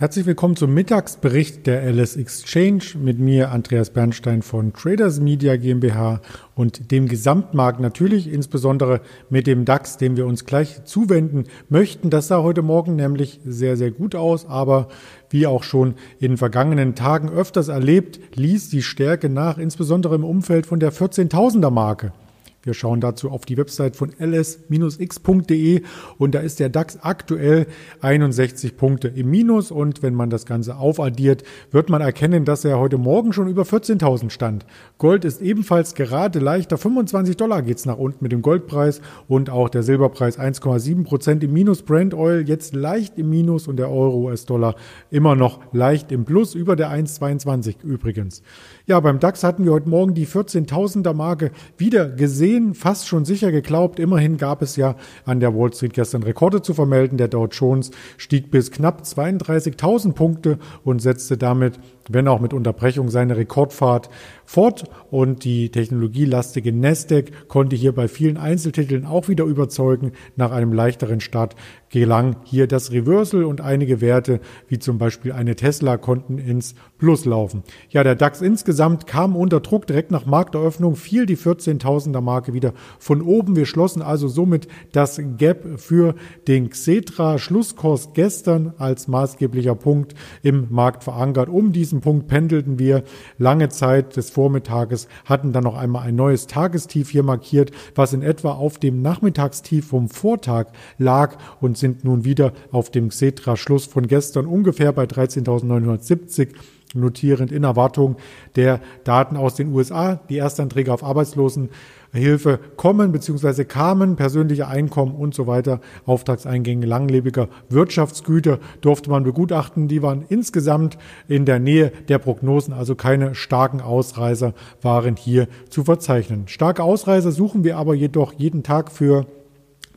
Herzlich willkommen zum Mittagsbericht der LS Exchange mit mir Andreas Bernstein von Traders Media GmbH und dem Gesamtmarkt natürlich insbesondere mit dem DAX, dem wir uns gleich zuwenden möchten. Das sah heute Morgen nämlich sehr, sehr gut aus, aber wie auch schon in vergangenen Tagen öfters erlebt, ließ die Stärke nach, insbesondere im Umfeld von der 14.000er Marke. Wir schauen dazu auf die Website von ls-x.de und da ist der DAX aktuell 61 Punkte im Minus und wenn man das Ganze aufaddiert, wird man erkennen, dass er heute Morgen schon über 14.000 stand. Gold ist ebenfalls gerade leichter, 25 Dollar geht's nach unten mit dem Goldpreis und auch der Silberpreis 1,7 Prozent im Minus. Brent Oil jetzt leicht im Minus und der Euro US-Dollar immer noch leicht im Plus, über der 1,22 übrigens. Ja, beim DAX hatten wir heute Morgen die 14.000er Marke wieder gesehen gesehen, fast schon sicher geglaubt. Immerhin gab es ja an der Wall Street gestern Rekorde zu vermelden. Der Dow Jones stieg bis knapp 32.000 Punkte und setzte damit wenn auch mit Unterbrechung, seine Rekordfahrt fort und die technologielastige Nasdaq konnte hier bei vielen Einzeltiteln auch wieder überzeugen. Nach einem leichteren Start gelang hier das Reversal und einige Werte, wie zum Beispiel eine Tesla, konnten ins Plus laufen. Ja, der DAX insgesamt kam unter Druck direkt nach Markteröffnung, fiel die 14.000er Marke wieder von oben. Wir schlossen also somit das Gap für den Xetra Schlusskurs gestern als maßgeblicher Punkt im Markt verankert, um diesen diesem Punkt pendelten wir lange Zeit des Vormittages, hatten dann noch einmal ein neues Tagestief hier markiert, was in etwa auf dem Nachmittagstief vom Vortag lag und sind nun wieder auf dem Xetra-Schluss von gestern ungefähr bei 13.970 notierend in Erwartung der Daten aus den USA, die Erstanträge auf Arbeitslosenhilfe kommen bzw. kamen, persönliche Einkommen und so weiter, Auftragseingänge langlebiger Wirtschaftsgüter durfte man begutachten. Die waren insgesamt in der Nähe der Prognosen, also keine starken Ausreißer waren hier zu verzeichnen. Starke Ausreißer suchen wir aber jedoch jeden Tag für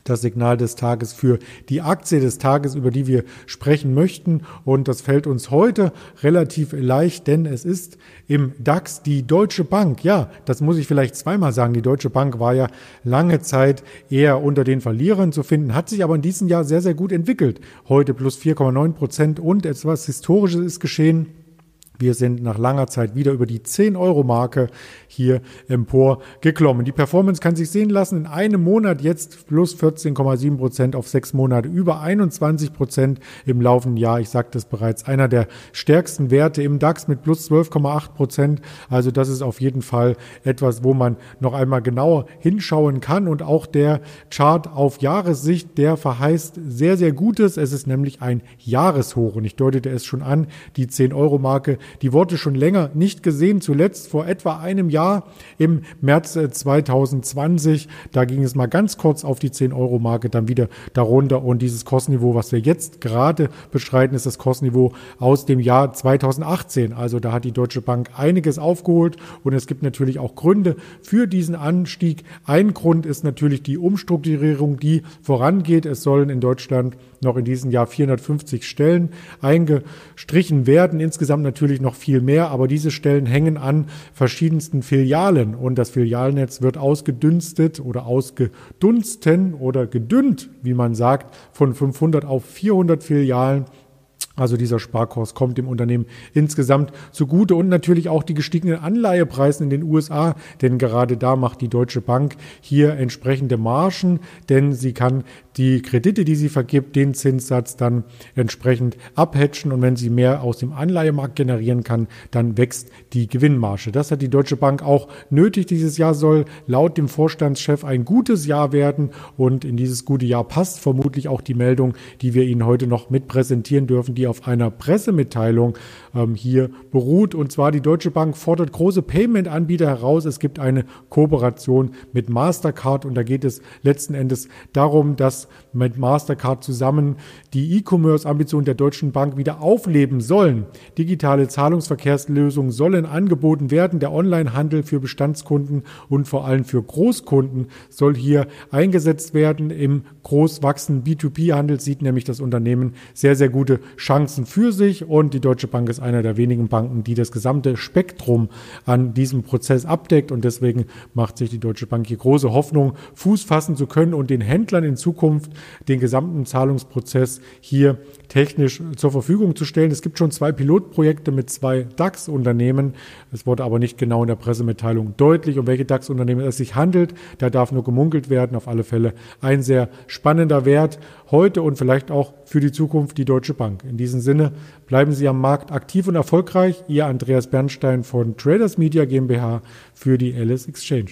das Signal des Tages für die Aktie des Tages, über die wir sprechen möchten. Und das fällt uns heute relativ leicht, denn es ist im DAX die Deutsche Bank. Ja, das muss ich vielleicht zweimal sagen. Die Deutsche Bank war ja lange Zeit eher unter den Verlierern zu finden, hat sich aber in diesem Jahr sehr, sehr gut entwickelt. Heute plus 4,9 Prozent und etwas Historisches ist geschehen. Wir sind nach langer Zeit wieder über die 10-Euro-Marke hier empor geklommen. Die Performance kann sich sehen lassen. In einem Monat jetzt plus 14,7 Prozent auf sechs Monate, über 21 Prozent im laufenden Jahr. Ich sagte es bereits, einer der stärksten Werte im DAX mit plus 12,8 Prozent. Also das ist auf jeden Fall etwas, wo man noch einmal genauer hinschauen kann. Und auch der Chart auf Jahressicht, der verheißt sehr, sehr Gutes. Es ist nämlich ein Jahreshoch. Und ich deutete es schon an, die 10-Euro-Marke die Worte schon länger nicht gesehen, zuletzt vor etwa einem Jahr im März 2020. Äh, da ging es mal ganz kurz auf die 10-Euro-Marke, dann wieder darunter. Und dieses Kostenniveau, was wir jetzt gerade beschreiten, ist das Kostenniveau aus dem Jahr 2018. Also da hat die Deutsche Bank einiges aufgeholt und es gibt natürlich auch Gründe für diesen Anstieg. Ein Grund ist natürlich die Umstrukturierung, die vorangeht. Es sollen in Deutschland noch in diesem Jahr 450 Stellen eingestrichen werden. Insgesamt natürlich noch viel mehr, aber diese Stellen hängen an verschiedensten Filialen und das Filialnetz wird ausgedünstet oder ausgedunsten oder gedünnt, wie man sagt, von 500 auf 400 Filialen. Also dieser Sparkurs kommt dem Unternehmen insgesamt zugute und natürlich auch die gestiegenen Anleihepreise in den USA, denn gerade da macht die Deutsche Bank hier entsprechende Margen, denn sie kann die Kredite, die sie vergibt, den Zinssatz dann entsprechend abhatchen und wenn sie mehr aus dem Anleihemarkt generieren kann, dann wächst die Gewinnmarge. Das hat die Deutsche Bank auch nötig. Dieses Jahr soll laut dem Vorstandschef ein gutes Jahr werden und in dieses gute Jahr passt vermutlich auch die Meldung, die wir Ihnen heute noch mit präsentieren dürfen, die auf einer Pressemitteilung ähm, hier beruht. Und zwar die Deutsche Bank fordert große Payment-Anbieter heraus. Es gibt eine Kooperation mit Mastercard und da geht es letzten Endes darum, dass mit Mastercard zusammen die E-Commerce-Ambitionen der Deutschen Bank wieder aufleben sollen. Digitale Zahlungsverkehrslösungen sollen angeboten werden. Der Onlinehandel für Bestandskunden und vor allem für Großkunden soll hier eingesetzt werden. Im großwachsenden B2B-Handel sieht nämlich das Unternehmen sehr, sehr gute Chancen Chancen für sich und die Deutsche Bank ist einer der wenigen Banken, die das gesamte Spektrum an diesem Prozess abdeckt und deswegen macht sich die Deutsche Bank hier große Hoffnung, Fuß fassen zu können und den Händlern in Zukunft Zukunft den gesamten Zahlungsprozess hier technisch zur Verfügung zu stellen. Es gibt schon zwei Pilotprojekte mit zwei DAX-Unternehmen. Es wurde aber nicht genau in der Pressemitteilung deutlich, um welche DAX-Unternehmen es sich handelt. Da darf nur gemunkelt werden. Auf alle Fälle ein sehr spannender Wert heute und vielleicht auch für die Zukunft die Deutsche Bank. In diesem Sinne bleiben Sie am Markt aktiv und erfolgreich. Ihr Andreas Bernstein von Traders Media GmbH für die Alice Exchange.